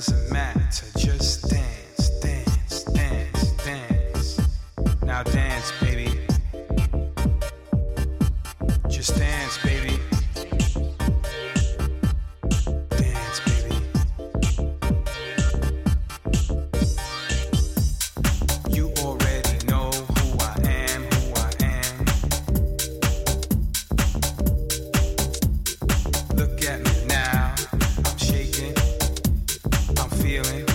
doesn't matter, feeling